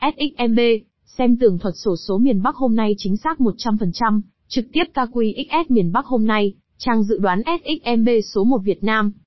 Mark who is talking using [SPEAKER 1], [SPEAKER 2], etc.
[SPEAKER 1] SXMB, xem tường thuật sổ số miền Bắc hôm nay chính xác 100%, trực tiếp KQXS miền Bắc hôm nay, trang dự đoán SXMB số 1 Việt Nam.